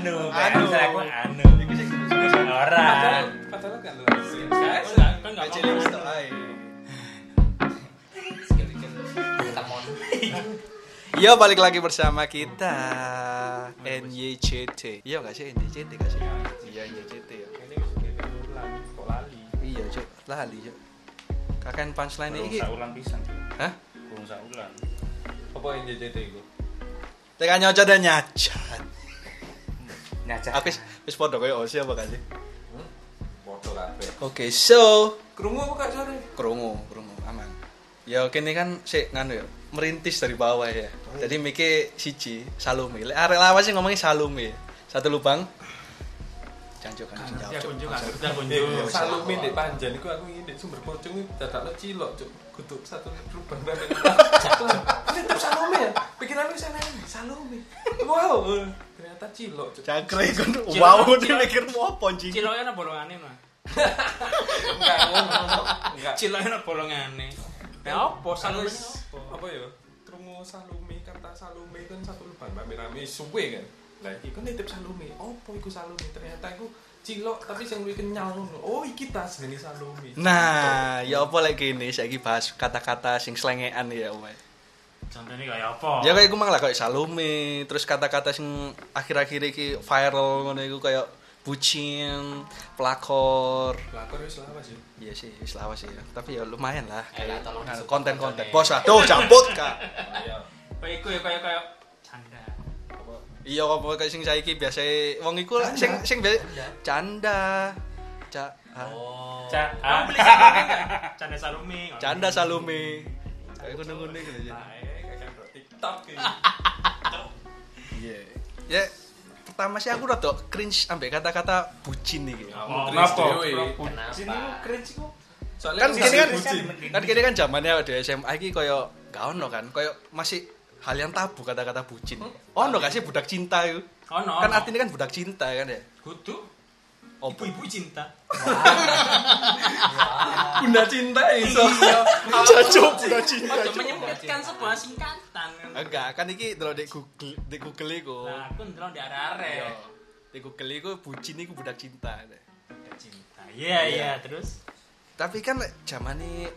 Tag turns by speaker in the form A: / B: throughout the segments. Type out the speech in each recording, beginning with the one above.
A: anu
B: Anu.
A: anu aku anu
B: Iku sing
A: ora
C: Padahal kan lu.
A: Kan nggak- nggak
B: cilik
A: ngomong.
B: tok ae.
D: Ketemon.
B: Iya balik lagi bersama kita NYCT. Iya gak sih NYCT gak sih? Iya NYCT ya.
C: Ini ulang lali.
B: Iya cuk, lali cuk. Kakek punchline
A: Kurang
B: iki.
A: saulan pisan
B: Hah?
A: kurang saulan
C: Apa yang JJT iku?
B: Teka nyocot dan nyacat.
A: Nyacak
B: Aku wis padha koyo Osi apa sih?
C: Foto kabeh.
B: Oke, so
C: Krungu apa kak sore?
B: krungu, krungu aman. Ya kene kan sik nganu ya, merintis dari bawah ya. Jadi mikir siji, Salome. Lek arek lawas sing ngomongi Salome. Satu lubang. Jancuk kan
A: ya
B: Cuk.
A: kunjung
C: Eh,
A: kunjung
C: Salumi di Panjen iku aku ingin di sumber pocong itu dadakno cilok, Cuk. Kudu satu lubang banget. Ini tetap Salome ya. Pikiranku sana ini Salome. Wow, ternyata cilok.
B: Cakre kan
A: Cilok-
B: wow
A: cilok-
B: dia mikir mau apa anjing.
A: ciloknya ada bolongane mah
C: Enggak. Enggak.
A: ciloknya ada bolongane ya apa
C: Wis,
A: apa
C: apa ya? Krungu Salome kata Salome kan satu lubang rame-rame suwe kan. Lah iki kan nitip Salome. Opo iku Salome? Ternyata iku cilok tapi sing luwih kenyal ngono. Oh, iki tas jenenge Salome.
B: Nah, ya apa lek kene saiki bahas kata-kata sing slengean ya, Om.
A: Contohnya kayak apa
B: Ya kayak iku mang lah kayak Salome, terus kata-kata sing akhir-akhir iki viral ngono iku kayak bucin, pelakor.
C: Lakor wis lawas ya.
B: Iya sih, wis lawas sih ya. Tapi ya lumayan lah
D: Eh,
B: kayak konten-konten. Bos, aduh jambut Kak.
C: Ayo.
A: kayak iku ya kayak kayak canda
B: Iya apa kayak sing saiki biasa wong iku lah, sing sing biasa canda. Ca ah,
D: Oh.
A: Ca ah. beli salumi? Canda salumi.
B: canda Salome. Kayak ngono-ngono gitu ya.
C: TikTok.
B: Iya. Ya pertama sih aku rada cringe ambek kata-kata bucin iki.
A: Oh, kenapa? Lu keren sih kok.
C: Soalnya
B: Kan gini kan
C: bucin.
B: kan gini kan zamannya di SMA iki koyo gak ono kan, koyo masih hal yang tabu kata-kata bucin. Ono gak sih budak cinta itu?
A: Oh no.
B: Kan artinya kan budak cinta kan ya.
A: kutu. Ibu-ibu cinta.
C: Bunda cinta iso.
B: Cacok budak cinta.
A: Ojo menyempitkan sebuah singkatan.
B: Enggak, kan iki delok di Google di Google iku.
A: Nah, aku ndelok di are-are.
B: Iya. Di Google iku bucin iku budak cinta.
A: Budak cinta. Iya, iya, terus
B: Tapi kan lek zamane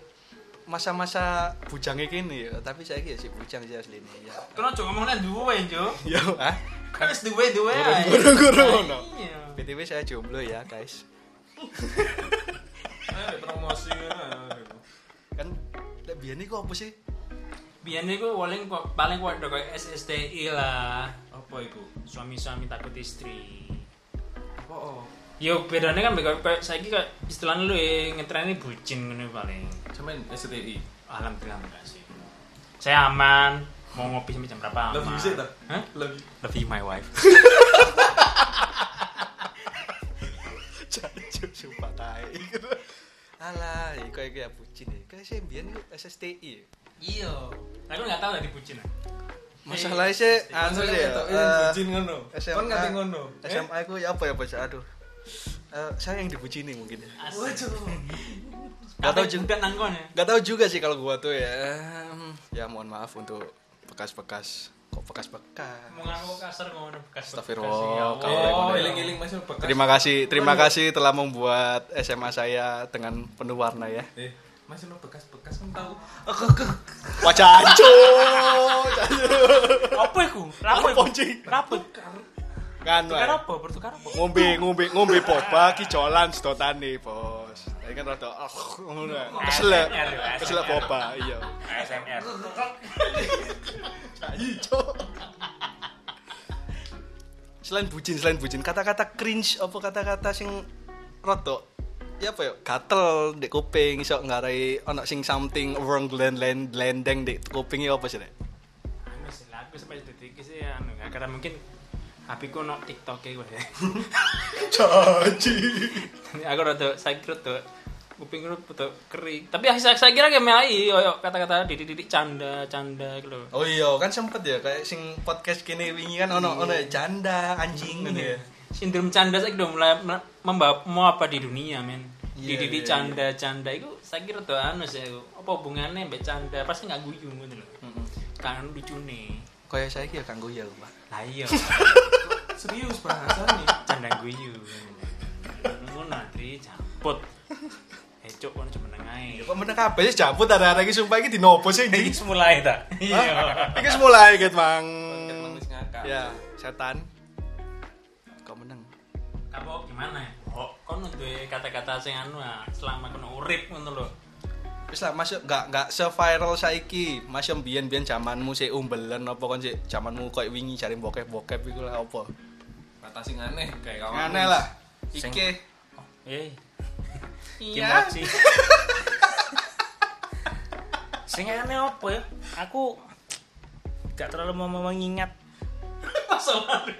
B: masa-masa bujangnya kini ya, tapi saya ya sih bujang sih aslinya ya.
A: Kena aja ngomongnya duwe, Jo.
B: Ya, ah.
A: Kan wis duwe-duwe ae.
B: Guru-guru ngono.
A: Iya.
B: BTW saya jomblo ya, guys.
C: Ayo promosi ngono.
B: Kan lek biyen iku apa sih?
A: Biyen niku paling paling ada kayak SSTI lah.
C: Apa iku?
A: Suami-suami takut istri.
C: Apa oh?
A: Yo bedanya kan kayak kayak saiki kayak istilahnya lu ya ngetreni bucin ngono paling.
C: Cuman STI.
A: Alhamdulillah enggak sih. Saya aman. Mau ngopi sampai jam berapa?
C: Love you sih ta?
A: Hah?
C: Love you.
A: Love you my wife.
B: Jancuk sumpah tae. Alah, iku kayak kayak bucin ya. Kayak sih biyen iku SSTI. ya.
A: Iya. Aku nggak tahu dari bucin. ah.
B: Masalahnya sih anu sih ya. eh,
C: eh, bucin ngono.
B: SMA.
C: Kon ngate ngono. Eh?
B: SMA aku ya apa ya bocah aduh. Eh, saya yang dibucini mungkin ya. Gak tau juga.
A: nangkon ya.
B: Gak tahu juga sih kalau gua tuh ya. Ya mohon maaf untuk bekas-bekas kok bekas-bekas.
A: Mau ngaku kasar ngono bekas.
B: Astagfirullah,
A: bekas, ya.
C: Oh,
B: boleh.
C: eling-eling masih bekas.
B: Terima kasih, terima kasih telah membuat SMA saya dengan penuh warna ya.
C: Eh, masih lo bekas-bekas kan tahu.
B: Wah jancu,
A: Apa iku? Iku?
B: anjing?
A: Rapo.
B: Kan
A: Tukar apa? Bertukar apa?
B: ngombe ngombe ngombe boba ki jolan sedotane bos. Ini kan rada ah ngono. ya. Kesel,
A: ASMR,
B: kesel boba, iya.
A: ASMR.
B: Jancu. Selain bucin, selain bucin, kata-kata cringe apa kata-kata sing rada ya apa ya gatel di kuping iso ngarai ono sing something wrong land land landeng di kuping apa sih Rek?
A: Anu sih, lah, aku sampai detik sih anu karena mungkin HP ku no TikTok gue.
B: Caci.
A: aku rada saya kira tuh kuping ku rada kering. Tapi saya, saya kira kayak melai yo kata-kata didik-didik canda, canda gitu loh.
B: Oh iya kan sempet ya kayak sing podcast kini wingi kan ono ono ya, janda anjing gitu ya.
A: Sindrom canda saya udah mulai me- membawa mau apa di dunia men.
B: Iya,
A: Dididik
B: iya,
A: canda, canda itu saya kira tuh anu sih aku. Apa hubungannya mbak canda? Pasti nggak guyu gitu loh. Kan lucu nih.
B: Kayak saya ki ya kanggo ya, Pak.
A: Lah iya.
C: serius bahasane.
A: candang guyu ngono jambut eh cuk kono cuma nengai
B: Kok meneng kabeh sih jambut arek-arek iki sumpah iki dinopo sih
E: Iki
B: iki.
E: mulai ta.
B: Iya. Iki mulai ket Mang. Ya, setan. Kok meneng?
A: kamu gimana oh kono duwe kata-kata sing anu ah, selama kono urip ngono lho
B: Wis lah masuk enggak enggak se-viral saiki. Masuk biyen-biyen zamanmu sik umbelen apa kon sik zamanmu koyo wingi cari bokep-bokep iku lah apa.
C: Kata sing aneh kayak kawan.
B: Aneh lah. Ike.
E: Eh,
B: Iya.
E: sih. Sing aneh apa ya? Aku gak terlalu mau mengingat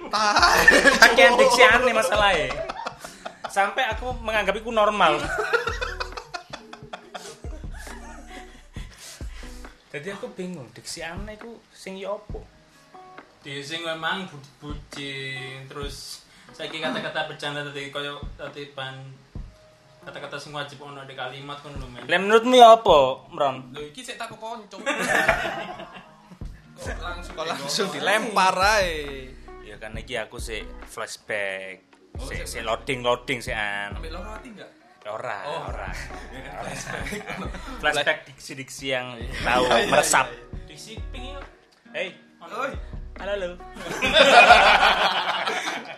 B: Tai.
E: pakaian diksi aneh masalahnya. Sampai aku menganggap itu normal. Jadi aku bingung, diksi aneh itu sing ya apa?
A: di sing memang bucin terus saiki kata-kata bercanda tadi koyo tadi ban kata-kata sing wajib ono di kalimat kon lho men
E: Lah menurutmu ya apa, Mron?
C: Lho iki sik tak konco. Kok langsung
B: Kok langsung dilempar ae.
E: Ya kan iki aku sih flashback.
C: Oh,
E: Sik loading loading sik an.
C: Ambil loro hati enggak?
E: Ora,
C: Oh.
E: ora.
C: Ya kan,
E: Flashback diksi-diksi yang tahu meresap.
A: di siping yo
E: Hei,
C: Oi,
E: halo halo.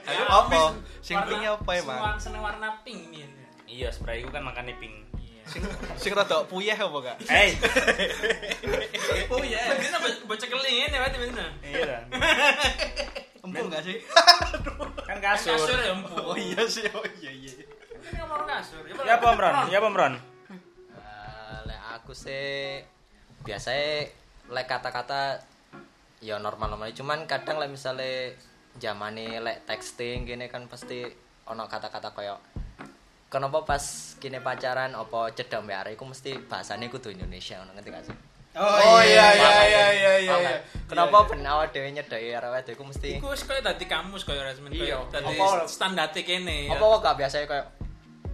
B: Ayo apa? Sing pingi apa emang?
A: Semua seneng warna pink min
E: Iya, spray itu kan makane pink.
A: iya
B: Sing sing rada puyeh apa gak?
E: Hei.
C: oh ya.
A: Bisa bocah keling ini berarti bener.
E: Iya.
B: Empuk gak sih?
E: Kan
A: Kasur
E: kasur.
A: ya empuk.
B: Oh iya sih, oh iya iya.
E: Ya apa, Mron? Ya apa, Mron?
D: Eh, lek aku sih biasanya lek kata-kata ya normal-normal cuman kadang lek misalnya zamane lek texting gini kan pasti ono kata-kata koyo kenapa pas kini pacaran apa cedek mbak arek iku mesti bahasane kudu Indonesia ngono ngerti gak sih?
B: Oh iya iya iya iya iya.
D: Paham
B: iya.
D: gak? Kenapa ben awak dhewe nyedeki arek wedok iku mesti
A: Iku wis koyo dadi kamus koyo resmen
D: Iya.
A: koyo dadi standarte kene.
D: apa kok gak biasa koyo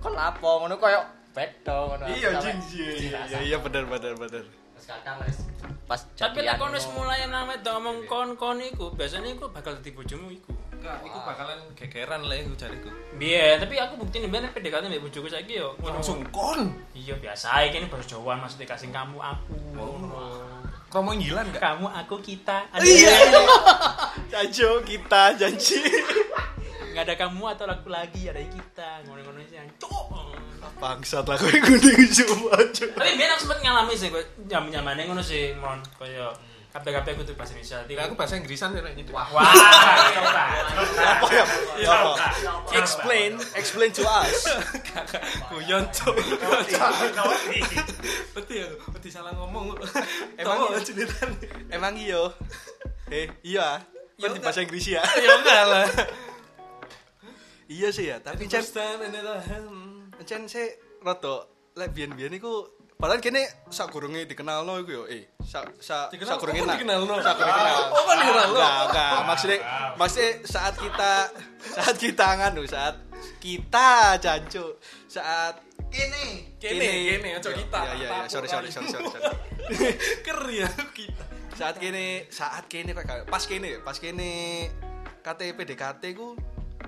D: kon lapo ngono koyo beda ngono.
B: Iya
D: Sampai
B: jing iya iya iya bener bener bener.
D: Terus kadang wis pas
A: Tapi lek kon wis mulai nang wedok ngomong kon-kon iku, biasanya iku bakal dadi bojomu iku.
C: Enggak, iku bakalan gegeran lah iku jariku.
A: Biye, tapi aku buktiin biyen PDKT mbek bojoku saiki yo.
C: Langsung kon.
A: Iya biasa iki ini baru jauhan maksudnya kasih kamu aku.
C: Kamu ngilan enggak?
A: Kamu aku kita.
B: Iya. Jajo kita janji.
A: Ada kamu atau aku lagi, ada kita. Ngono-ngono sih. Cuk.
B: Bangsat lah kowe kuning semua aja.
A: Tapi biyen aku sempet ngalami sih koyo jam-jamane ngono sih, mon. Koyo kabeh-kabeh aku tuh bahasa Indonesia.
C: Enggak, aku bahasa Inggrisan ya ini. Wah.
A: Wah, coba.
B: Apa ya? Apa? Explain, explain to us.
C: Guyon cuk. Berarti ya, berarti salah ngomong.
B: Emang iya? Emang iya. Eh, iya.
C: Ya
B: Kan di
C: enggak.
B: bahasa Inggris ya.
C: Ya enggak lah.
B: Iya sih ya, tapi
C: then
B: Cen sih rada lek biyen-biyen iku padahal kene sakurunge dikenalno iku yo eh sa sa
C: Dikenal-
B: sakurunge
C: oh,
B: nak-
C: dikenalno?
B: sakurunge kenal
C: Oh, kok dikenalno?
B: enggak enggak maksudnya maksudnya saat kita saat kita nganu saat kita jancu saat ini
C: Kene, kene, aja kita.
B: ya ya ya sorry sorry sorry sorry, sorry.
C: Ker ya kita.
B: saat kene saat kene gak- pas kene pas kene KTP PDKT ku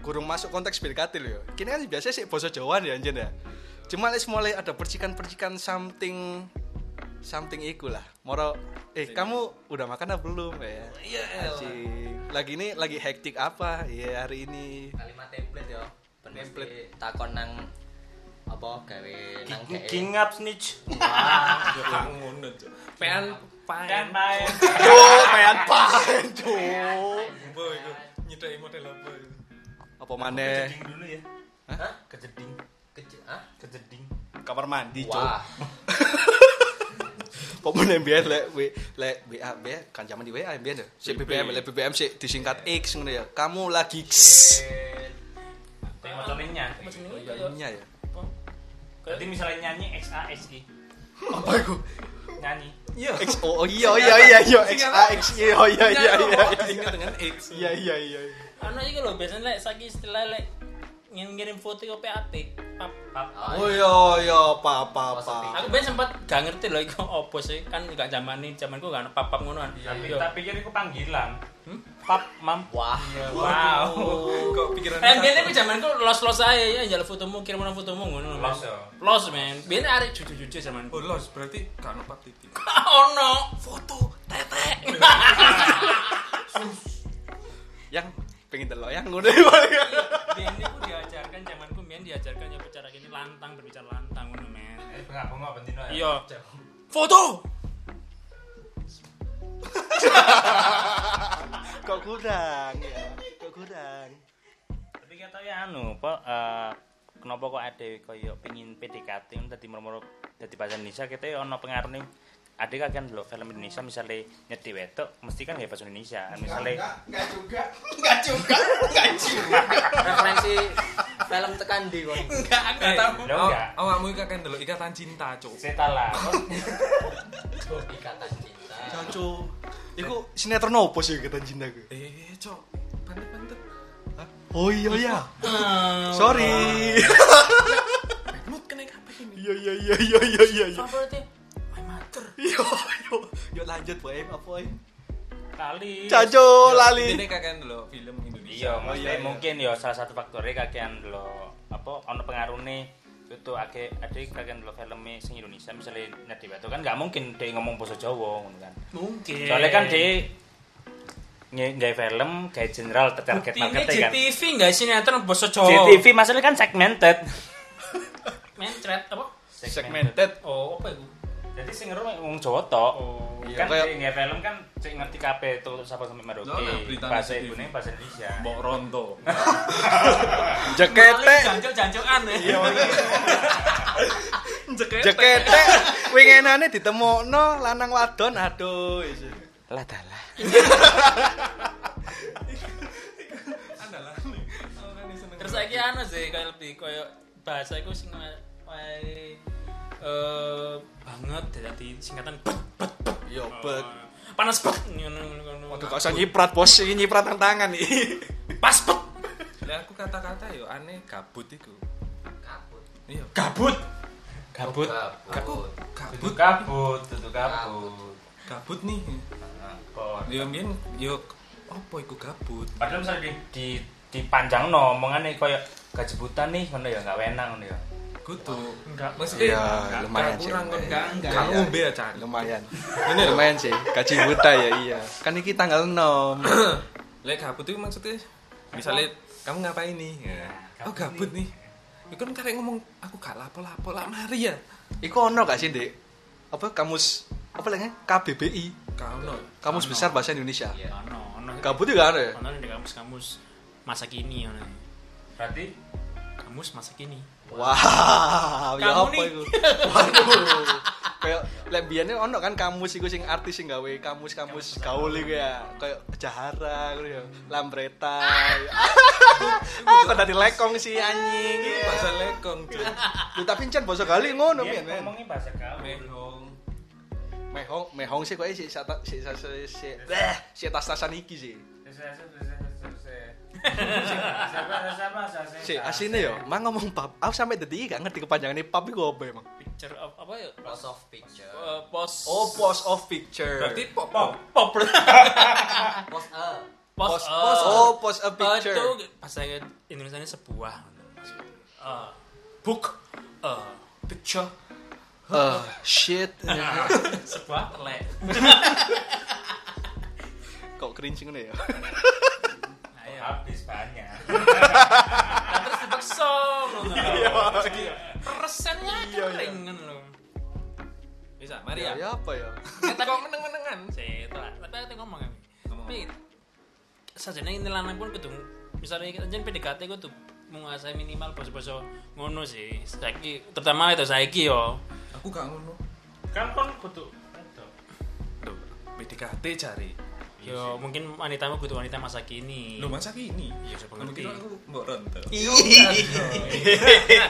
B: kurang masuk konteks lho ya. Kini kan biasa sih bahasa Jawa ya anjen ya. Cuma les mulai ada percikan-percikan something something iku lah. Moro eh kamu udah makan apa belum ya?
C: Iya,
B: Asik. Lagi ini lagi hektik apa? Iya hari ini.
D: kalimat template yo.
B: Template.
D: takon nang apa gawe nang kayak
E: King up snitch.
C: Tak ngono cuk. Pean paen.
E: main.
B: Tuh, pengen pahen tuh.
C: Boy, iku nyedai model apa?
B: Apa maneh?
E: Kejeding dulu ya.
D: Hah?
E: Kejeding.
D: Kecil, ah?
E: Kejeding.
B: Kamar mandi, Cuk.
D: Wah.
B: Pokoknya biar lek we lek WA WA kan zaman di WA biar ya. Si BBM lek BBM si disingkat X ngono ya. Kamu lagi X.
E: Yang moconinnya.
B: Iya ya.
E: Jadi misalnya nyanyi X A X I.
B: Apa itu?
E: Nyanyi.
C: Iya.
B: X oh, oh iya iya iya iya X A X iya oh iya iya iya iya.
C: Dengan X.
B: Iya iya iya.
A: Anu iki lho biasanya lek saiki istilah lek ng- ngirim foto ke PAT. Pap, pap.
B: Oh iya iya apa apa.
A: Aku ben sempat gak ngerti loh iku opo sih. Kan gak zaman ini zamanku gak ada pap-pap ngono kan.
E: Tapi tak pikir iku panggilan. Pap, mam.
D: Wah.
A: Wow.
C: Kok pikiran
A: Eh, biyen iku zamanku los-los ae ya njaluk fotomu, kirim fotomu ngono.
E: Los, yo.
A: Los men. Biyen arek cucu-cucu zamanku.
C: Oh, los berarti gak ono pap titik.
A: Ono foto tetek.
B: Yang pengen delok yang ngono ya.
A: Biyen iku diajarkan zamanku biyen diajarkan ya cara gini lantang berbicara lantang ngono men.
E: Eh, bengak-bengok bendino ya.
A: Iya. Foto.
B: Kok kurang ya? Kok kurang?
E: Tapi kata ya anu, apa eh, kenapa kok ada koyo pengin PDKT dadi murmur dadi bahasa Indonesia kita ya ono pengaruh nih ada kan dulu film Indonesia misalnya nyedi wedok mesti kan gak bahasa Indonesia misalnya
B: Enggak juga. Enggak juga. Enggak juga.
D: Referensi film tekan di kon.
A: Enggak, aku gak tahu.
E: Lo
C: Oh,
E: enggak
C: awakmu kakek ndelok ikatan cinta, Cuk.
E: Seta lah
D: Ikatan cinta.
B: Cacu. Iku sinetron opo sih kata cinta gue?
C: Eh, Cuk. Pantet-pantet.
B: Oh iya ya.
A: Eh,
B: Sorry.
C: Mood kena kabeh ini.
B: Iya iya iya iya iya iya. iya.
A: Favoritnya My Mother.
B: Yo yo yo lanjut Boy. Apa Boy?
E: kali
B: Cacu lali.
C: Ini kakek ndelok film Indonesia.
E: iya
B: Oh, iya, iya.
E: mungkin ya salah satu faktornya kakean dulu apa ono pengaruh nih itu ake ada kakean dulu filmnya sing Indonesia misalnya nyedi wedok kan nggak mungkin dia ngomong bahasa Jawa kan
A: Mungkin.
E: soalnya kan dia nggak film kayak general target marketnya kan
A: JTV enggak sinetron basa Jawa.
E: JTV masalahnya kan segmented
A: Mencret apa?
B: Segmented.
A: Oh, apa itu?
E: Jadi sing ngeru wong Jawa tok
A: Oh,
B: iya,
E: kan
B: kayak-
E: nggak film kan cek ngerti kabeh tuh siapa sampai Merauke
C: nah,
E: bahasa ibunya bahasa Indonesia
C: Mbok Ronto.
B: Jakete.
A: Jancuk-jancukan ya.
E: iya
B: Jakete. Wingenane ditemokno lanang wadon aduh. isi.
E: lah dalah.
A: Terus saiki anu sih kayak lebih kayak bahasa iku sing wae eh banget dadi singkatan bet bet bet.
B: Yo bet.
A: Oh, Panas bet ngono ngono.
B: Waduh gak usah nyiprat bos, ini nyiprat tang tangan nih.
A: Pas bet.
C: Lah aku kata-kata yo aneh gabut iku.
D: Kabut.
C: Iya. Aku
E: tutu
C: gabut.
E: kabut tutu kabut
C: Gabut nih.
E: Kok-
C: Yo mbiyen yo apa iku gabut?
E: padahal misalnya di di dipanjang no omongannya kayak gajebutan nih ngono ya nggak wenang ngono ya
C: Kudu.
E: enggak
C: Maksudnya nggak-
B: lumayan
C: nggak
B: sih.
C: kurang kan
A: Enggak, enggak.
C: Kamu
B: Iya.
C: ngombe aja.
B: Lumayan.
C: Ini loh.
B: Lumayan sih. Gaji buta ya iya. Kan iki tanggal 6.
C: Lek gabut itu maksudnya misalnya kamu ngapain nih? Ya. Oh gabut nih. Itu kan karek ngomong aku gak lapo-lapo lah mari ya.
B: Iku ono gak sih, Dek? Apa kamus apa lagi? KBBI.
C: Kau no.
B: Kamus Besar Bahasa Indonesia.
D: Iya.
A: Ono, ono.
B: Gabut juga ada ya?
A: Ono di kamus-kamus masa kini ono.
E: berarti
A: Kamus masa kini.
B: Wow, ya
A: Kamu
B: apa iku? Waduh. Kayak lek biyen ono kan kamus iku sing artis sing gawe kamus-kamus gaul iku ya. Kayak Jahara ngono ya. Lambreta. Ah, kok dadi lekong sih anjing.
C: Bahasa lekong cuy.
B: Lu tapi encen basa Gali ngono pian men.
E: ngomongnya bahasa kau
C: Mehong.
B: Mehong, mehong sih kok si sata si si si si eh, si tas-tasan iki sih. Si asine yo, mang ngomong pub. Aku sampai detik gak ngerti kepanjangannya pub iku apa emang.
A: Picture of apa ya?
D: Loss of picture.
A: Eh, pos
B: Oh, post of picture.
C: Berarti pop
A: pop
C: pop.
D: Post a.
A: Pos
B: post,
A: eh,
B: post oh, post a
A: eh,
B: picture.
A: itu bahasa Indonesia sebuah. Eh, book eh, picture
B: Uh, shit.
A: sebuah le.
B: Kok cringe ngono ya?
E: Habis banyak
A: Nah, terus dipaksa ngono. Resennya
B: Iya, iya.
A: kering ngono lho.
C: Bisa, mari
B: Ya,
C: ya.
B: ya apa ya?
A: Ya, tapi
C: Kok meneng-menengan?
A: Lah. Tapi aku ngomong kan.
C: Ngomong.
A: Tapi sajane ini lanang pun kudu misalnya jen PDKT kudu menguasai minimal bos-bos ngono sih. Saiki terutama itu saiki yo.
C: Aku gak ngono.
E: kan kon kudu
C: Loh, PDKT cari.
A: Yo mungkin wanitamu kudu wanita masa kini.
C: Lu masa kini?
A: Iya, saya pengerti.
C: kira aku mbok ronto.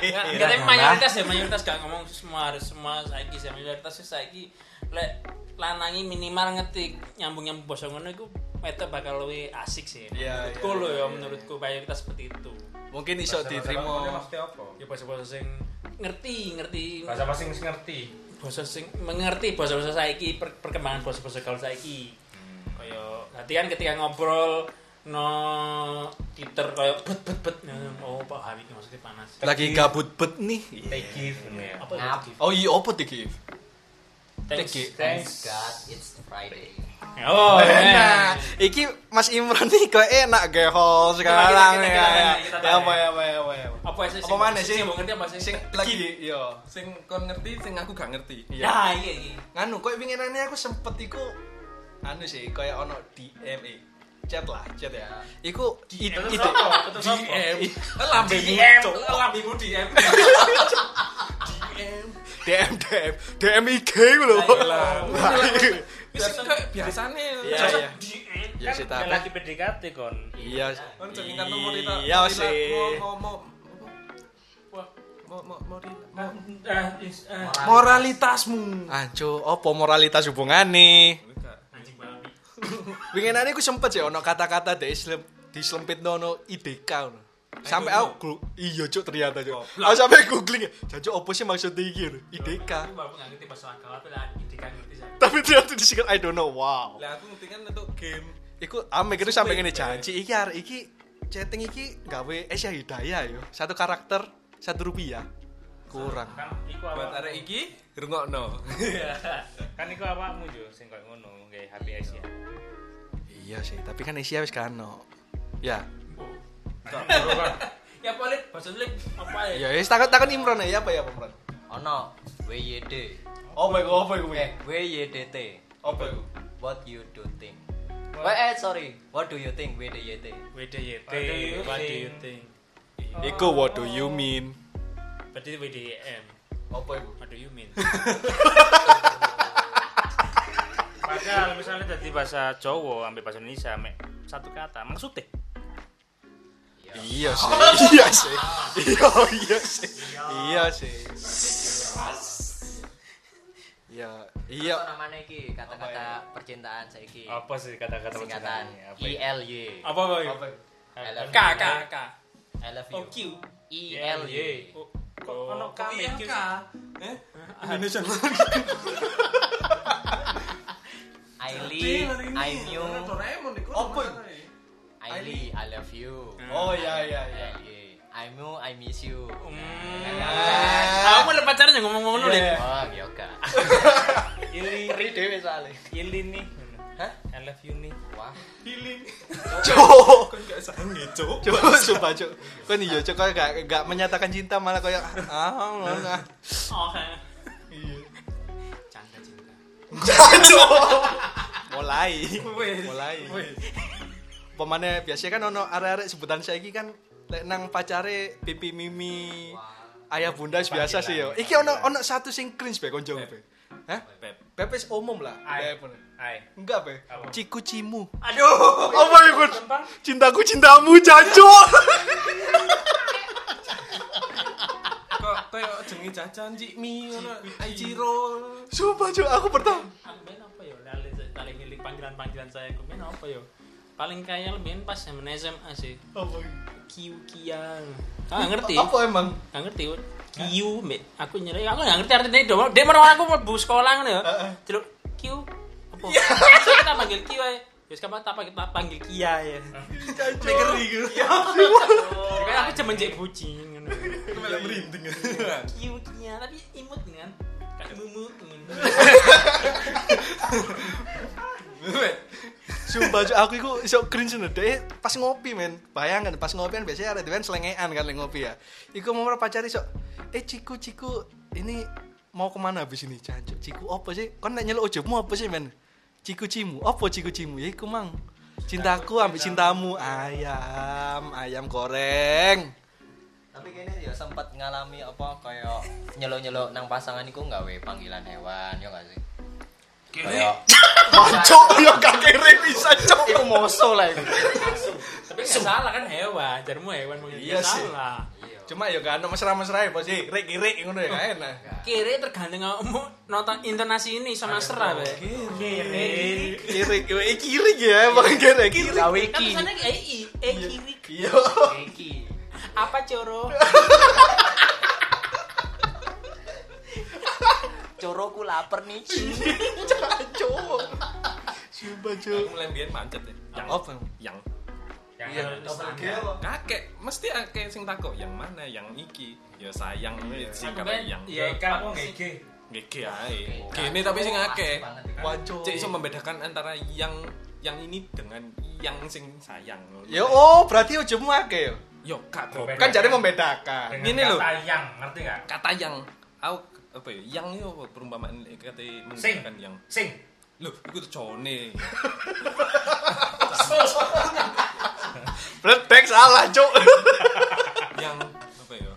A: Enggak, tapi mayoritas ya mayoritas gak ngomong semua harus semua saiki sih mayoritas sih saiki lek lanangi minimal ngetik nyambung-nyambung basa ngono iku itu bakal lebih asik sih.
B: Iya,
A: menurutku
B: iya,
A: lo
B: iya,
A: ya
B: iya.
A: menurutku mayoritas seperti itu.
B: Mungkin iso
C: Bahasa-bahasa
B: diterima.
A: Ya bahasa-bahasa sing ngerti, ngerti.
C: Bahasa bahasa sing ngerti.
A: bahasa sing mengerti bahasa-bahasa saiki per- perkembangan bahasa-bahasa gaul saiki. Kaya latihan ketika ngobrol no Twitter kaya bet bet bet oh paham iki maksudnya panas.
B: Lagi gabut bet nih.
E: Take give ya.
A: Apa?
B: Oh iya apa iki?
A: Thanks.
B: Thanks.
D: Thanks God, it's Friday.
A: Oh,
B: nah,
A: nah.
B: iki Mas Imran nih kok enak
A: Kita-
B: sekarang ya. ya. Ya apa ya apa ya apa ya.
A: Apa sih?
B: Apa mana sih?
A: Sing ngerti apa sih?
B: Sing lagi iya.
C: Sing kon ngerti, sing aku gak ngerti.
B: Iya.
A: Nah, iya iya.
B: Nganu kok winginane aku sempet iku anu sih kayak ono DM eh, chat lah, chat ya. Iku i-
A: Terus
B: ide
A: apa? Terus apa?
B: DM
C: Lambe
A: DM, DM.
B: DM DM DM IG ku lho.
C: Wis kayak biasane.
B: Iya. Ya sih tapi
E: lagi PDKT kon.
B: iya.
C: Kon nomor kita.
B: Iya
C: mau
B: sih.
C: moralitasmu.
B: Anco, apa moralitas hubungane? Winginane aku sempet sih ono kata-kata dek Islam diselempitno ono IDK ngono. Sampai aku glu- iya cuk ternyata cuk. Aku sampai googling, jancuk apa sih maksud iki lho? IDK.
A: Aku ngerti bahasa gaul tapi lah ide kan ngerti.
B: Tapi ternyata disingkat I don't know. Wow.
C: Lah aku ngerti kan untuk game.
B: Iku ame gitu sampai ngene janji iki arek iki chatting iki gawe Asia Hidayah yo. Satu karakter satu rupiah. Kurang.
E: Kan iku
C: Buat
E: awak.
C: arek iki rungokno.
E: Kan iku awakmu yo sing koyo ngono nggae HPS ya.
B: Iya sih, tapi kan Asia wis kano. Ya.
A: Ya paling bahasa lip apa ya?
B: Ya wis takon takon Imron ya apa ya Imron?
D: Ono WYD.
B: Oh my god, apa iku?
D: Eh, WYDT.
B: Apa iku?
D: What you do think? Wait, eh sorry. What do you think WDYT?
A: WDYT.
E: What do
A: What you think?
B: Iku what do you mean?
A: Berarti WDM.
B: Apa iku?
A: What do you mean?
E: Padahal misalnya tadi bahasa Jawa ambil bahasa Indonesia mek satu kata maksudnya
B: Iya sih. Iya sih. Iya iya sih. Iya sih. Iya, iya.
D: Apa namanya iki? Kata-kata percintaan saiki.
E: apa sih kata-kata percintaan? Apa ya?
D: ILY.
A: Apa apa?
D: Love
A: K
D: you.
A: K K.
D: I love
A: Oh
D: you.
A: Q.
D: ILY.
A: Oh,
E: Kok ono
A: kok
E: kami
A: ILK?
C: Eh?
B: Indonesia.
D: I live, I.
B: Apa iku?
D: I love you.
B: Oh iya iya iya.
D: ILY. I knew, I miss you.
A: Aku mau pacaran yang ngomong-ngomong dulu.
B: Iya.
D: Oh, yoga.
E: Ili
D: Ngeri dewe soalnya.
E: Ili nih? I love you nih
D: Wah.
B: Cuk.
C: Kon gak sange, Cuk.
B: Cuk, sumpah cuk. Kan iya cuk kayak gak, gak menyatakan cinta malah kayak ah ah.
A: Oke.
B: Iya.
A: Canda cinta.
B: Cuk. Mulai. Mulai. Pemane biasanya kan ono arek-arek sebutan saiki kan lek nang pacare pipi mimi ayah bunda biasa sih yo. Iki ono ono satu sing cringe be konco be. Hah?
C: Pep.
B: Pepes umum lah.
E: Ai.
B: Beb.
E: Ai
B: Enggak.
E: Apa?
B: Ciku cimu.
A: Aduh.
B: Apa iku? Cintaku cintamu jancuk.
C: Kok koyo jenenge Cacan Cik Mi ngono. Aichiro.
B: Sumpah cuk aku pertama.
A: Main apa yo? Lali paling milik panggilan-panggilan saya. Main apa yo? Paling kaya lebih pas SMA sih.
B: Apa?
A: Kiu Kiang. Ah ngerti?
B: Apa emang?
A: Gak ngerti? Kiu, mbak. Aku nyeri. Aku gak ngerti artinya itu. Dia merawat aku mau sekolah kan ya. Celuk Kiu. Apa? Saya kita panggil Kiu aja. Terus kamu tak panggil panggil Kia ya.
B: Ngeri gitu.
A: Kan aku cuma jek bucin. ngono.
C: Malah merinding.
A: Kiu Kia tapi imut kan. Kayak mumu.
B: Sumpah aku iku iso nih deh pas ngopi men. Bayangkan pas ngopi kan biasanya ada dewan selengean kan lagi ngopi ya. Iku mau pacari sok. Eh ciku ciku ini mau ke mana habis ini? Jancuk ciku apa sih? Kon nek nyeluk ojokmu apa sih men? Ciku cimu. Apa ciku cimu? Ya iku mang. Cintaku ambil cintamu. Ayam ayam goreng.
D: Tapi kene ya sempat ngalami apa kayak nyeluk-nyeluk nang pasangan iku nggawe panggilan hewan ya gak sih? Kayak
B: Mancuk yo gak kere bisa cok
D: iku moso lah iku.
A: Tapi gak salah kan hewan. Jarmu hewan mau
B: Iya sih.
A: salah.
B: Cuma yo kan mesra-mesra ya bos rek rek ngono ya gak enak
A: Kiri tergantung kamu nonton intonasi ini sama serah be. Kiri.
B: kiri kiri kiri ya bang kiri kiri
D: Gawe
A: Kan i, eh kiri.
B: iya
D: Iki.
A: Apa coro?
D: Coroku lapar nih.
B: Cuk. Sumpah.
C: Aku mulai biyen macet ya. Yang
B: Apa?
C: yang
A: Yang
B: Iya,
C: kakek mesti akeh sing takok yang mana yang iki ya sayang sing
A: Aku
C: karo
A: ben,
C: yang
A: Iya, kamu ngege.
C: GG ae gini tapi sing akeh
B: Wancuk.
C: cek iso membedakan antara yang yang ini dengan yang sing sayang
B: Ya oh, berarti ujungmu akeh yo.
C: yo kak
B: Kan jadi membedakan.
C: Gini loh.
A: kata yang, ngerti nggak?
C: kata yang aku apa ya yang itu apa perumpamaan kata menggunakan yang
A: Sing.
C: itu tuh cone
B: Bledek salah, Cuk.
C: yang apa ya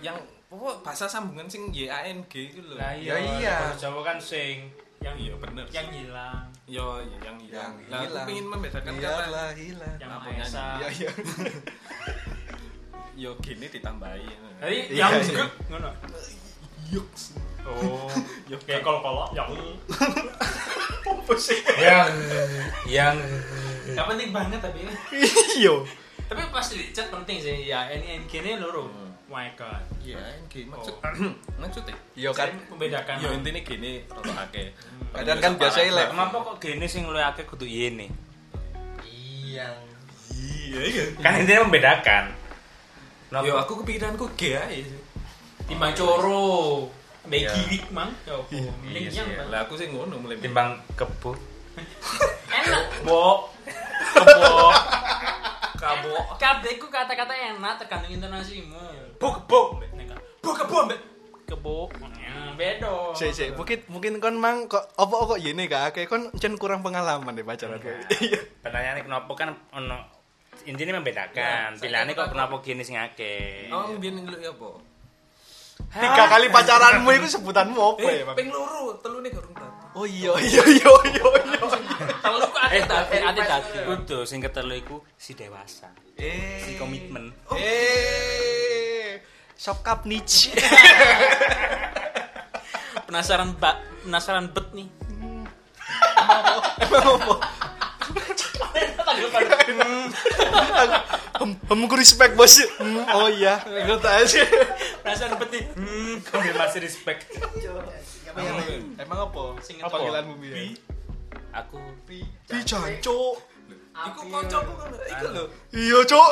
C: yang pokok bahasa sambungan sing Y A N G itu loh
A: Lah
B: Ya iya.
A: bahasa Jawa kan sing. Yang
C: iya bener
A: yang hilang.
C: yo ya, yang hilang
B: Yang hilang.
C: pengen membedakan kata
B: hilang.
A: Yang
C: Apa
A: Maesa.
B: Iya, iya.
C: yo gini ditambahi
A: Jadi
B: Iya,
A: yang
B: iya.
A: ngono.
C: Yuks
A: Oh, kayak kol-kolok yang yang. Yang nggak penting banget tapi
B: Iya.
A: tapi pas di chat penting sih ya ini ini ini loro oh my god.
C: Iya G maksud maksudnya
B: Iya kan.
A: Membedakan.
C: Yo intinya gini roto akeh.
B: Kadang kan biasa elek.
E: kenapa kok gini sing lu akeh kudu ini?
D: Iya.
C: iya iya.
E: Kan intinya membedakan.
C: Yo aku kepikiranku G ae sih.
A: Timbang coro
E: Iya.
A: giwik mang ya apa
C: Iya sih,
A: yang
C: ya.
A: Bang.
C: lah aku sih ngono mulai
E: timbang kebo.
A: enak
E: Bo. Kebo.
A: kabo kabeh ku kata-kata enak tergantung intonasimu
E: Bo kebo.
A: bu kebo mbak kebo Ya, bedo
B: Sik sik, mungkin mungkin kon mang kok apa kok yene gak akeh kon jen kurang pengalaman deh pacaran. Iya.
E: Pertanyaannya kenapa kan ono intinya membedakan. Pilihannya kok kenapa gini sing akeh.
C: oh biar ngeluk ya apa
B: Tiga kali pacaranmu itu sebutanmu apa ya,
C: eh
B: Bang?
C: ping loro telu nih garung tadi
B: Oh iya iya iya iya iya.
A: kalau ku ate tadi ate tadi
E: Kudu sing ketelu iku si dewasa,
B: Eh.
E: si komitmen.
B: Eh. Sokap niche.
A: penasaran bak penasaran bet nih
B: Emang apa? Hem, hem ku respect bos. Hmm, oh iya, ngerti aja.
A: penasaran bet nih
E: Hmm, kau masih respect.
B: Emang apa?
A: Sing
B: Apa panggilanmu biar?
E: Aku
B: Bi jancuk.
C: iku kancaku kan iku lho
B: Iya, Cuk.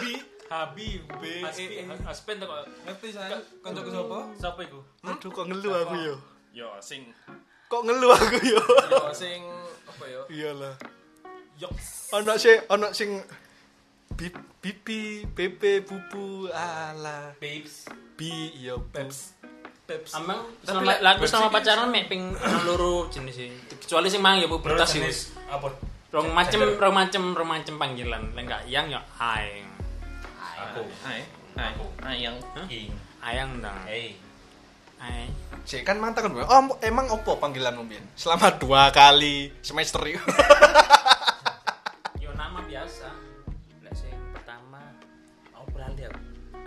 A: bi habi b aspen tuh kok
C: ngerti saya kancaku sapa
A: siapa itu
B: Aduh, kok ngeluh aku yo.
C: yo sing
B: Kok ngeluh aku yo.
C: yo sing apa ya
B: Iyalah. Ono sing ono sing bip pipi, pepe, pupu, ala.
A: babes
B: Bi iya peps.
C: peps
A: Amang
C: Tapi
A: selama lagu
C: ini-
A: pacaran mek ping loro jenis sih. Kecuali sing mang ya bu
E: Menurut
A: bertas
E: jenis
A: sih.
E: apa?
A: Rong macem rong macem rong macem panggilan. Lek enggak yang ya aing.
E: Aku.
C: hai hai hai yang
E: Ing.
A: Ayang dong.
E: Hey.
A: Aing.
B: Sik kan mantan kan. Oh, emang opo panggilanmu Bian? Selama dua kali semester itu.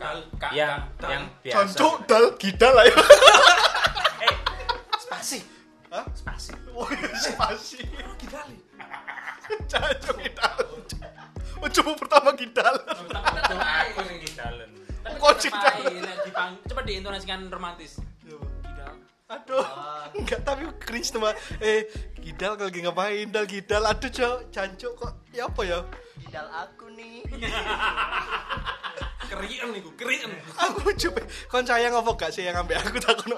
E: Yang
A: kak-
E: yang biasa.
B: Jancuk dal gidal ayo.
E: spasi.
B: Hah?
E: Spasi.
B: Woi, spasi.
C: kidali
B: Jancuk gidal. Oh, coba pertama gidal.
A: Betul,
E: Aku sing di dalam.
A: Tapi
B: Kok
A: dipang- Coba diintonasikan romantis. Tidak.
B: Aduh, enggak tapi cringe teman. Eh, Gidal kalau lagi ngapain? Dal Gidal, aduh cok, cancuk kok. Ya apa ya?
D: Gidal aku nih.
C: kerian niku kerian
B: Aku coba kon sayang apa gak sih yang ngambil aku tak kono.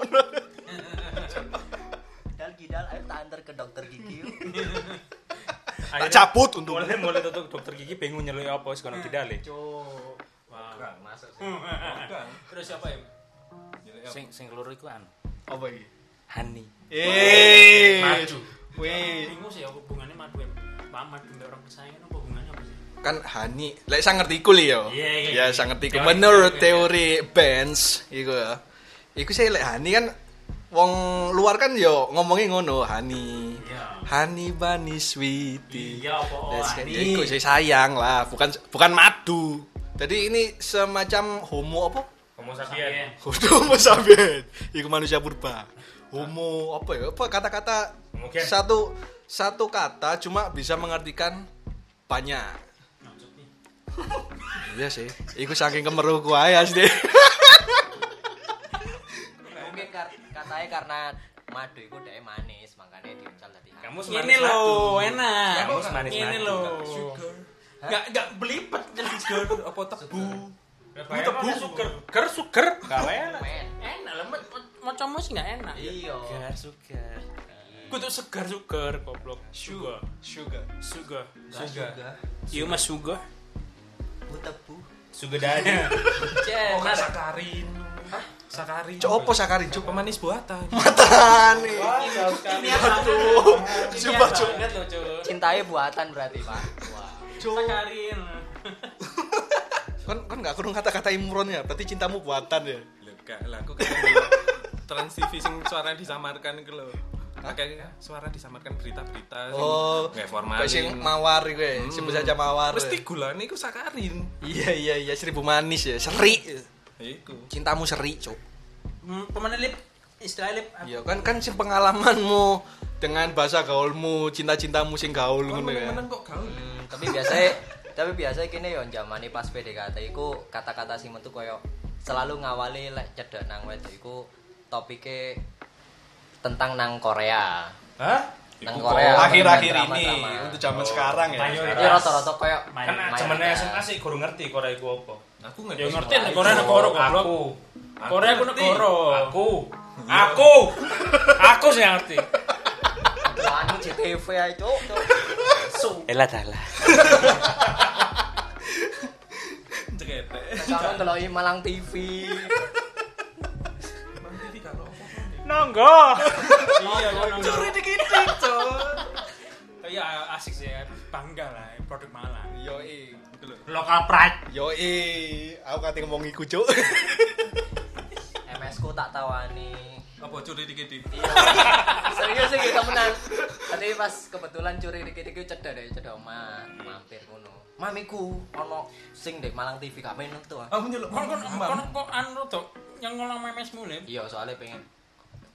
D: Gidal gidal ayo tak antar ke dokter gigi. yuk.
B: Tak cabut untuk.
E: Mulai mulai tutup dokter gigi bingung nyeluk apa sih kono kidale.
A: Cuk. Wow.
D: Masuk sih.
A: Terus siapa ya?
E: Sing sing keloro iku anu.
B: Apa ini?
E: Hani.
B: Eh,
A: Madu.
B: Weh,
A: Bingung sih ya hubungannya madu. Pak madu orang kesayangan apa hubungannya apa?
B: Kan Hani, lek saya ngerti li yo.
A: Iya, iya,
B: Ya,
A: iya.
B: saya ngerti iku.
A: Teori,
B: Menurut
A: teori.
B: bands iku ya. Iku sih lek Hani kan wong luar kan yo ngomongin ngono, Hani. Honey bunny sweetie.
A: Iya, honey.
B: ya iku sih sayang lah, bukan bukan madu. Jadi ini semacam homo apa?
E: Homo
A: Sapien.
B: Homo sapien. Iku manusia purba. Homo apa ya? Apa kata-kata
E: Mungkin.
B: satu satu kata cuma bisa mengartikan banyak. Iya sih. Iku saking kemeruku ae asli.
D: Mungkin kar katanya karena madu itu dhek manis, makanya diuncal dadi hangat.
E: Kamu
A: Ini lo, enak.
E: Kamu semanis
A: Ini lo. Enggak belibet jelas
C: Sugar apa tebu?
E: Bu tebu sugar. Ger sugar. Gawe enak.
A: Enak lah, como sih enggak enak.
D: Iya.
E: Sugar sugar.
A: Kudu segar sugar goblok. Sugar.
B: Sugar.
A: Sugar.
C: Sugar.
A: Iya mas sugar.
D: Bu tebu.
E: Sugar dadi.
C: Oh, kan sakarin. Hah? Sakarin.
B: Cok opo sakarin cuk?
C: Pemanis buatan.
B: Matan nih.
A: Ini
B: Aduh. Cuk.
A: banget loh cuy.
D: Cintanya buatan berarti, Pak. Wah.
A: Sakarin.
B: Kan kan enggak kurung kata-kata imron ya. Berarti cintamu buatan ya.
C: Lah aku kan Trans TV sing suara disamarkan iku lho. Akeh suara disamarkan berita-berita sing
B: Oh,
C: kayak
B: kayak
C: formalin.
B: sing mawar ya. Sebut saja mawar.
C: Mesti gulane iku sakarin.
B: Iya iya iya seribu manis ya. Seri.
C: Iku.
B: Cintamu seri, cuk.
A: Hmm, lip istilah lip
B: Iya kan kan sing pengalamanmu dengan bahasa gaulmu, cinta-cintamu sing gaul ngono ya.
C: meneng kok gaul.
D: Hmm, tapi biasanya tapi biasanya kini yo zamane pas PDKT iku kata-kata sing metu koyo selalu ngawali lek cedek nang wedok iku topike tentang nang Korea.
E: Hah?
D: Nang Korea.
B: Oh, Akhir-akhir ini
D: drama.
B: untuk zaman sekarang ya.
E: Mayoritas.
D: Iya rata-rata koyo
E: Kan zaman SMA sih kurang ngerti Korea iku apa.
C: Aku
A: Ya
C: ngerti.
A: ngerti negara negara goblok.
E: Aku.
A: Korea aku
C: ngerti.
A: negara.
E: Aku. Aku. Aku sih yang ngerti.
D: Anu JTV ae cuk. Su.
E: Elah dalah.
C: Ceketek.
D: Sekarang ndeloki Malang TV.
E: Nonggo.
A: Iya.
C: Curi dikit-dikit, Cok.
A: Tapi ya asik sih ya, bangga lah ya, produk Malang.
B: Yo i.
E: Lokal pride.
B: Yo i. Aku kate ngomong iku, Cuk.
D: MS ku tak tawani.
C: Apa curi dikit-dikit?
D: Iya. Serius sih kita menang. Tapi pas kebetulan curi dikit-dikit cedek deh, cedek oma mampir ngono. Mamiku ono sing dek Malang TV main tuh.
C: Aku nyeluk
A: Kon kon kon kok anu tuh yang ngolang memes mulai.
D: Iya, soalnya pengen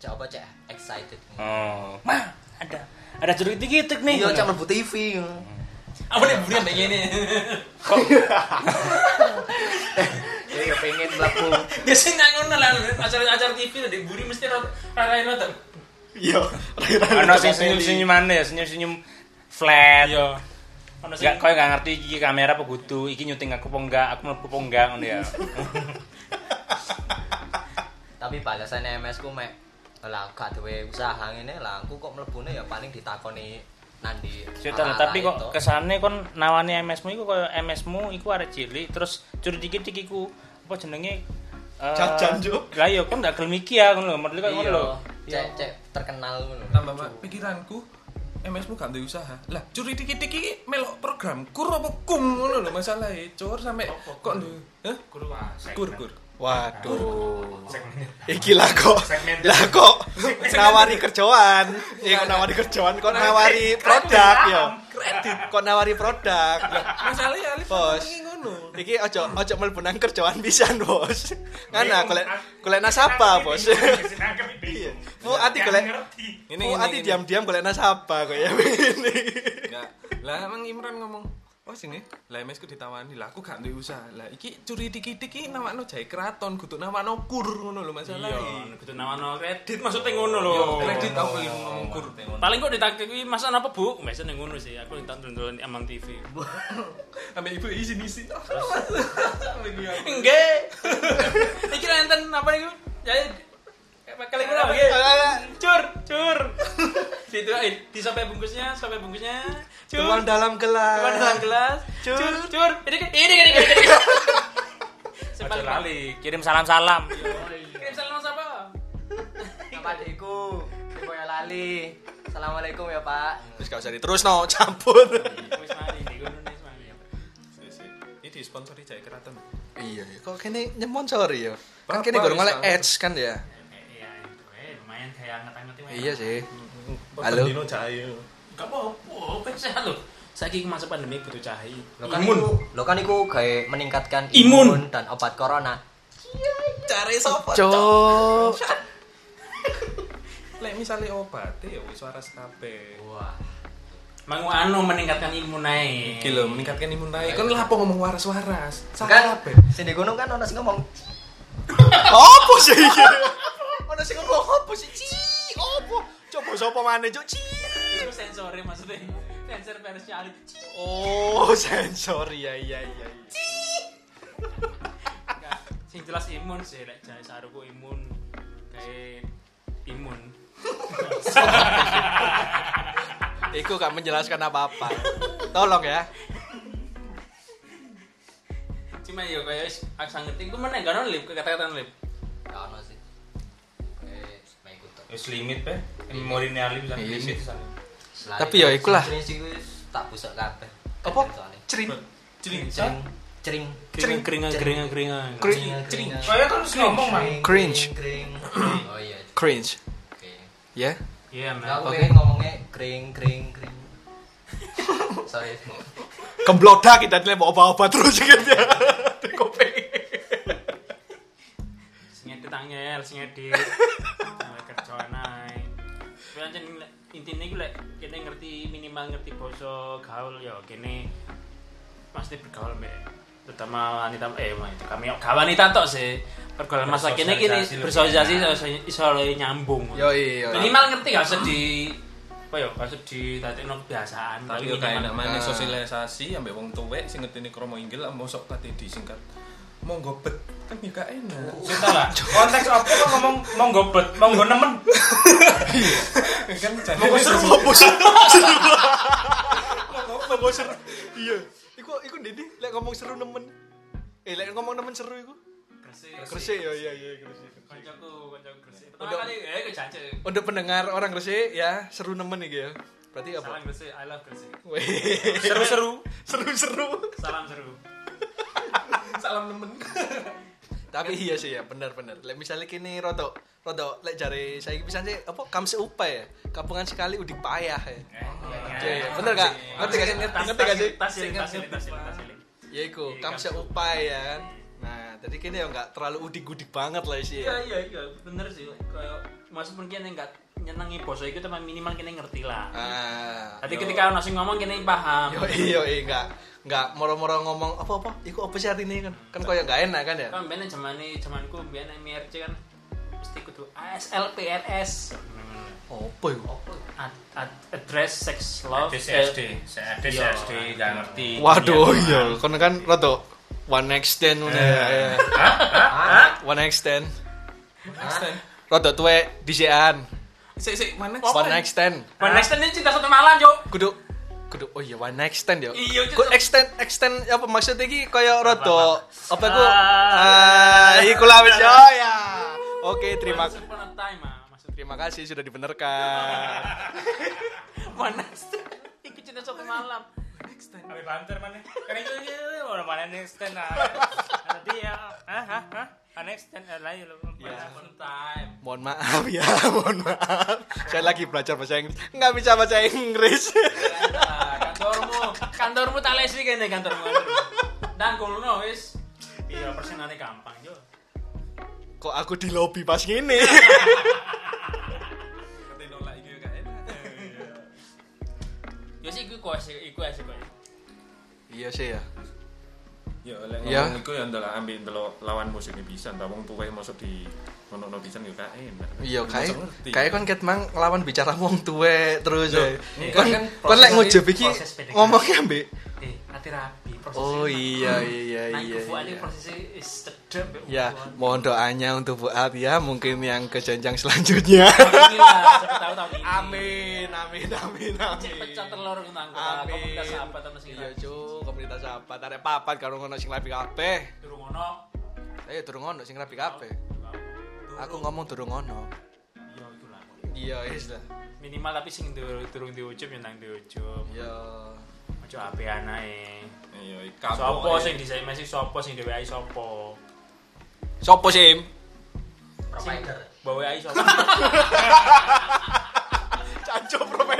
D: cek apa cek excited.
E: Oh. Ma, ada ada cerita dikit nih.
D: Iya, cek mlebu TV.
A: Apa nih buri ambek ngene.
D: Iya, pengen mlebu.
A: Biasanya nggak ngono lah acara-acara TV di buri mesti rarain tuh.
B: Iya.
E: Ono sing senyum-senyuman ya, senyum-senyum flat.
A: Iya.
E: Enggak, kowe gak ngerti iki kamera apa kudu, iki nyuting aku apa enggak, aku mlebu apa enggak ngono ya.
D: Tapi balasan MS ku mek lah gak duwe usaha ngene lah aku kok mlebune ya paling ditakoni nandi.
E: Sik ta, tapi kok kesane kon nawani MS-mu iku koyo MS-mu iku arek cilik terus curi dikit-dikit iku apa jenenge eh,
B: Jajan, Juk.
E: Lah iya kon gak gelem iki ya ngono lho, model koyo ngono lho.
D: Cek cek terkenal ngono.
C: Tambah Mak, pikiranku MS mu gak duwe usaha. Lah, curi dikit-dikit melok program kur apa kum ngono lho masalahe. Cur sampe kok duwe. Hah?
A: Kur
C: Kur kur.
B: Waduh. Iki lah kok. Lah kok nawari kerjaan. Iya kok nawari kerjaan, kok nawari produk ya. Kredit kok nawari produk. Lah,
C: Masalahe Alif
B: Bos. Iki ojo ojo mlebu nang kerjaan pisan, Bos. Ngana golek golek nasabah, Bos. Iya. Bu ati golek
C: Ini
B: ati diam-diam golek nasabah kok ya.
C: Enggak. Lah emang Imran ngomong Oh sini, lah MS ku ditawani, lah aku gak duwe usaha. Lah iki curi dikit-dikit nawakno jahe keraton, kudu nawakno kur ngono lho masalahe.
A: Iya, kudu nawano kredit maksudnya ngono lho.
C: Yo, kredit aku yang ngomong kur.
A: Paling kok ditakeki Mas apa Bu? Biasanya ngono sih. Aku entar nonton di Amang TV.
C: Ambek ibu izin-izin.
A: Enggak. Iki enten apa iku? Ya kali kula apa Cur, cur. Situ eh di sampai bungkusnya, sampai bungkusnya. Cur.
B: Tuang dalam gelas.
A: Tuang dalam gelas.
B: Cur.
A: Cur, cur. Ini ini ini ini. ini.
E: Lali, kirim salam-salam.
A: Kirim salam siapa?
D: Apa adikku? Ibu ya lali. Assalamualaikum ya, Pak.
B: Terus gak usah diterus no, campur.
A: Wis mari di kono wis mari.
C: Ini disponsori jahe keraton.
B: Iya, kok kene nyemonsori ya. Kan kene gorong oleh ads kan ya.
A: Iya, itu lumayan kayak anget-anget itu.
B: Iya sih.
C: Halo. Dino jahe.
A: Gak apa-apa, kan sehat loh. Saiki masa pandemi butuh cahaya.
D: Lo kan iku, lo kan iku gawe meningkatkan
A: Imun.
D: imun dan obat corona.
C: Cari sopo?
B: Cok.
C: Lek misale obat ya wis waras kabeh.
D: Wah.
A: Mau anu meningkatkan imun ae.
C: Iki lho meningkatkan imun naik. Kon lapo ngomong waras-waras.
D: Kan
C: Salah apa?
D: sing di gunung kan ono sing ngomong
B: Apa sih? Ono sing ngomong apa sih? Ci, apa? Coba sapa maneh, Cuk? Ci.
A: Itu sensori maksudnya. Sensor versi Ali.
B: Oh, sensor ya iya iya. iya.
A: Enggak, sing jelas imun sih lek jane saruku imun kayak imun.
B: Iku gak menjelaskan apa-apa. Tolong ya.
A: Cuma yo kayak wis aku sang ngerti ku meneh gak ono lip kata-kata lip.
E: Wis limit pe. Memori Ali bisa
B: Iya
E: limit.
D: Selari
B: Tapi ya ikulah.
D: wis tak busuk kabeh.
B: Apa? Cering.
C: Cering.
D: Cering. Cering.
A: Keringan keringan keringan.
B: Cring.
D: Cering.
E: Kayak kan harus ngomong mang.
B: Cringe.
D: Cring. Oh iya.
B: Cringe.
D: Oke.
B: Ya.
A: Iya, man.
D: aku
B: Oke.
D: pengen ngomongnya kring kring kring. Sorry.
B: Kemblodak kita dile mau obat terus gitu ya. Di kuping.
A: Sing edit angel, sing edit. Nah, intine iku lek kene ngerti minimal ngerti basa gaul ya kene pasti bergaul mbek terutama wanita eh wanita kami gak wanita tok sih pergaulan masa kene kini
E: Bersosialisasi
A: iso nyambung
B: Yo iya.
A: minimal ngerti gak usah di apa ya gak usah di dadekno kebiasaan
C: Tapi yo kayak mana
B: Ah.
C: sosialisasi ambek wong tuwek sing ngerti kromo inggil lah mosok kate disingkat. Monggo bet kan yo gak enak.
E: Kita lah. Konteks apa kok ngomong monggo bet, monggo nemen.
C: kan jadi
B: Mau seru sih? Mau seru. Iya. Iku iku Dedi lek ngomong seru nemen. Eh lek ngomong nemen seru iku.
A: Gresik
B: Gresik ya iya iya Gresik.
A: kancaku kancaku Gresik pertama kali eh
B: Untuk pendengar orang Gresik ya seru nemen iki ya. Berarti apa?
A: salam Gresik I love Gresik.
E: Seru-seru.
B: Seru-seru.
A: salam seru
C: salam nemen.
B: Tapi iya sih ya, benar-benar. Lek misalnya kini roto, roto, lek jari saya bisa sih apa kam seupa ya, kampungan sekali udah payah ya. Iya, iya. bener gak? Ngerti gak sih? Ngerti gak sih? Ya iku,
A: Iya,
B: kam seupa ya. Nah, jadi kini ya nggak terlalu udik-udik banget lah sih
A: Iya,
B: ya.
A: iya, iya, bener sih. Kayak meskipun kene enggak nyenengi basa iku tapi minimal kene ngerti lah.
B: Ah.
A: Tadi ketika ono sing ngomong kene paham.
B: Yo iya iya nggak nggak moro-moro ngomong apa apa. Iku apa sih artinya kan? Kan kau nggak enak kan ya?
A: Kan ben zamane zamanku ben MRC kan mesti kudu ASL PNS.
B: Apa iku?
A: Ad- ad- address sex love
E: Ada
A: eh,
E: CSD, ada
A: Iya.
E: CSD gak ngerti.
B: Waduh,
E: Iya,
B: kono kan roto one night stand ngono ya. ya. One night stand.
C: Extend.
B: Roto tuwe disian.
C: Sik sik mana?
B: One night stand.
A: One next time ini cinta satu malam, Cuk.
B: Kudu kudu oh iya one night stand ya.
A: Iya,
B: Ku
A: Cuk.
B: extend extend apa maksudnya iki kaya roto apa iku?
A: Ah.
B: Iku lah wis ya. Oke, terima
A: maksudnya.
B: terima kasih sudah dibenarkan.
A: One next time. Iku cinta satu malam.
E: Tapi banter mana? Kan itu orang mana nih stand ah. Tadi ya, hah hah hah. Next stand lain lo.
A: A time.
B: Mohon maaf ya, mohon maaf. Saya lagi belajar bahasa Inggris. Nggak bisa bahasa Inggris.
A: Ah, kantormu, kantormu tak lesi kene kantormu. Dangkulno wis. Iya, persenane gampang, yo.
B: Kok aku di lobby pas gini?
C: Iki yo
A: sih iku kok sih, iku sih kok.
B: Iya sih ya.
C: Ya lek
B: Ya.
C: ngomong iku ya ndelok ambil ndelok lawan musik bisa, ndak wong tuwek mosok di ono ono pisan yo gak enak.
B: Iya,
C: ngerti.
B: kayak kon ket mang ngelawan bicara wong tuwe terus ya. Kon
C: kan
B: kon lek
C: proses-
B: ngujub iki
A: proses PDKT.
B: ngomongnya ambek
A: Eh, hati rapi proses.
B: Oh iya iya
A: Nah,
B: iya. iya. Ya, mohon doanya untuk Bu At ya, mungkin yang ke jenjang selanjutnya.
A: Ini.
B: amin, amin, amin, amin. Amin. Iya, Cuk, komunitas apa? Tarik papat karo ngono sing rapi kabeh.
A: Durung ono.
B: Eh, durung ono sing rapi kabeh. Aku ngomong durung ono.
A: Iya itulah.
B: Iya, wis lah.
A: Minimal tapi sing dur- durung diucup ya nang diucup.
B: Iya.
A: Ojo ape anae.
C: Iya, kapok.
A: Sopo
C: ya.
A: sing desain masih sopo sing dhewe ai sopo.
B: Sopo sih?
D: Provider.
A: Bawa ai sopo.
B: Cancok, Bro.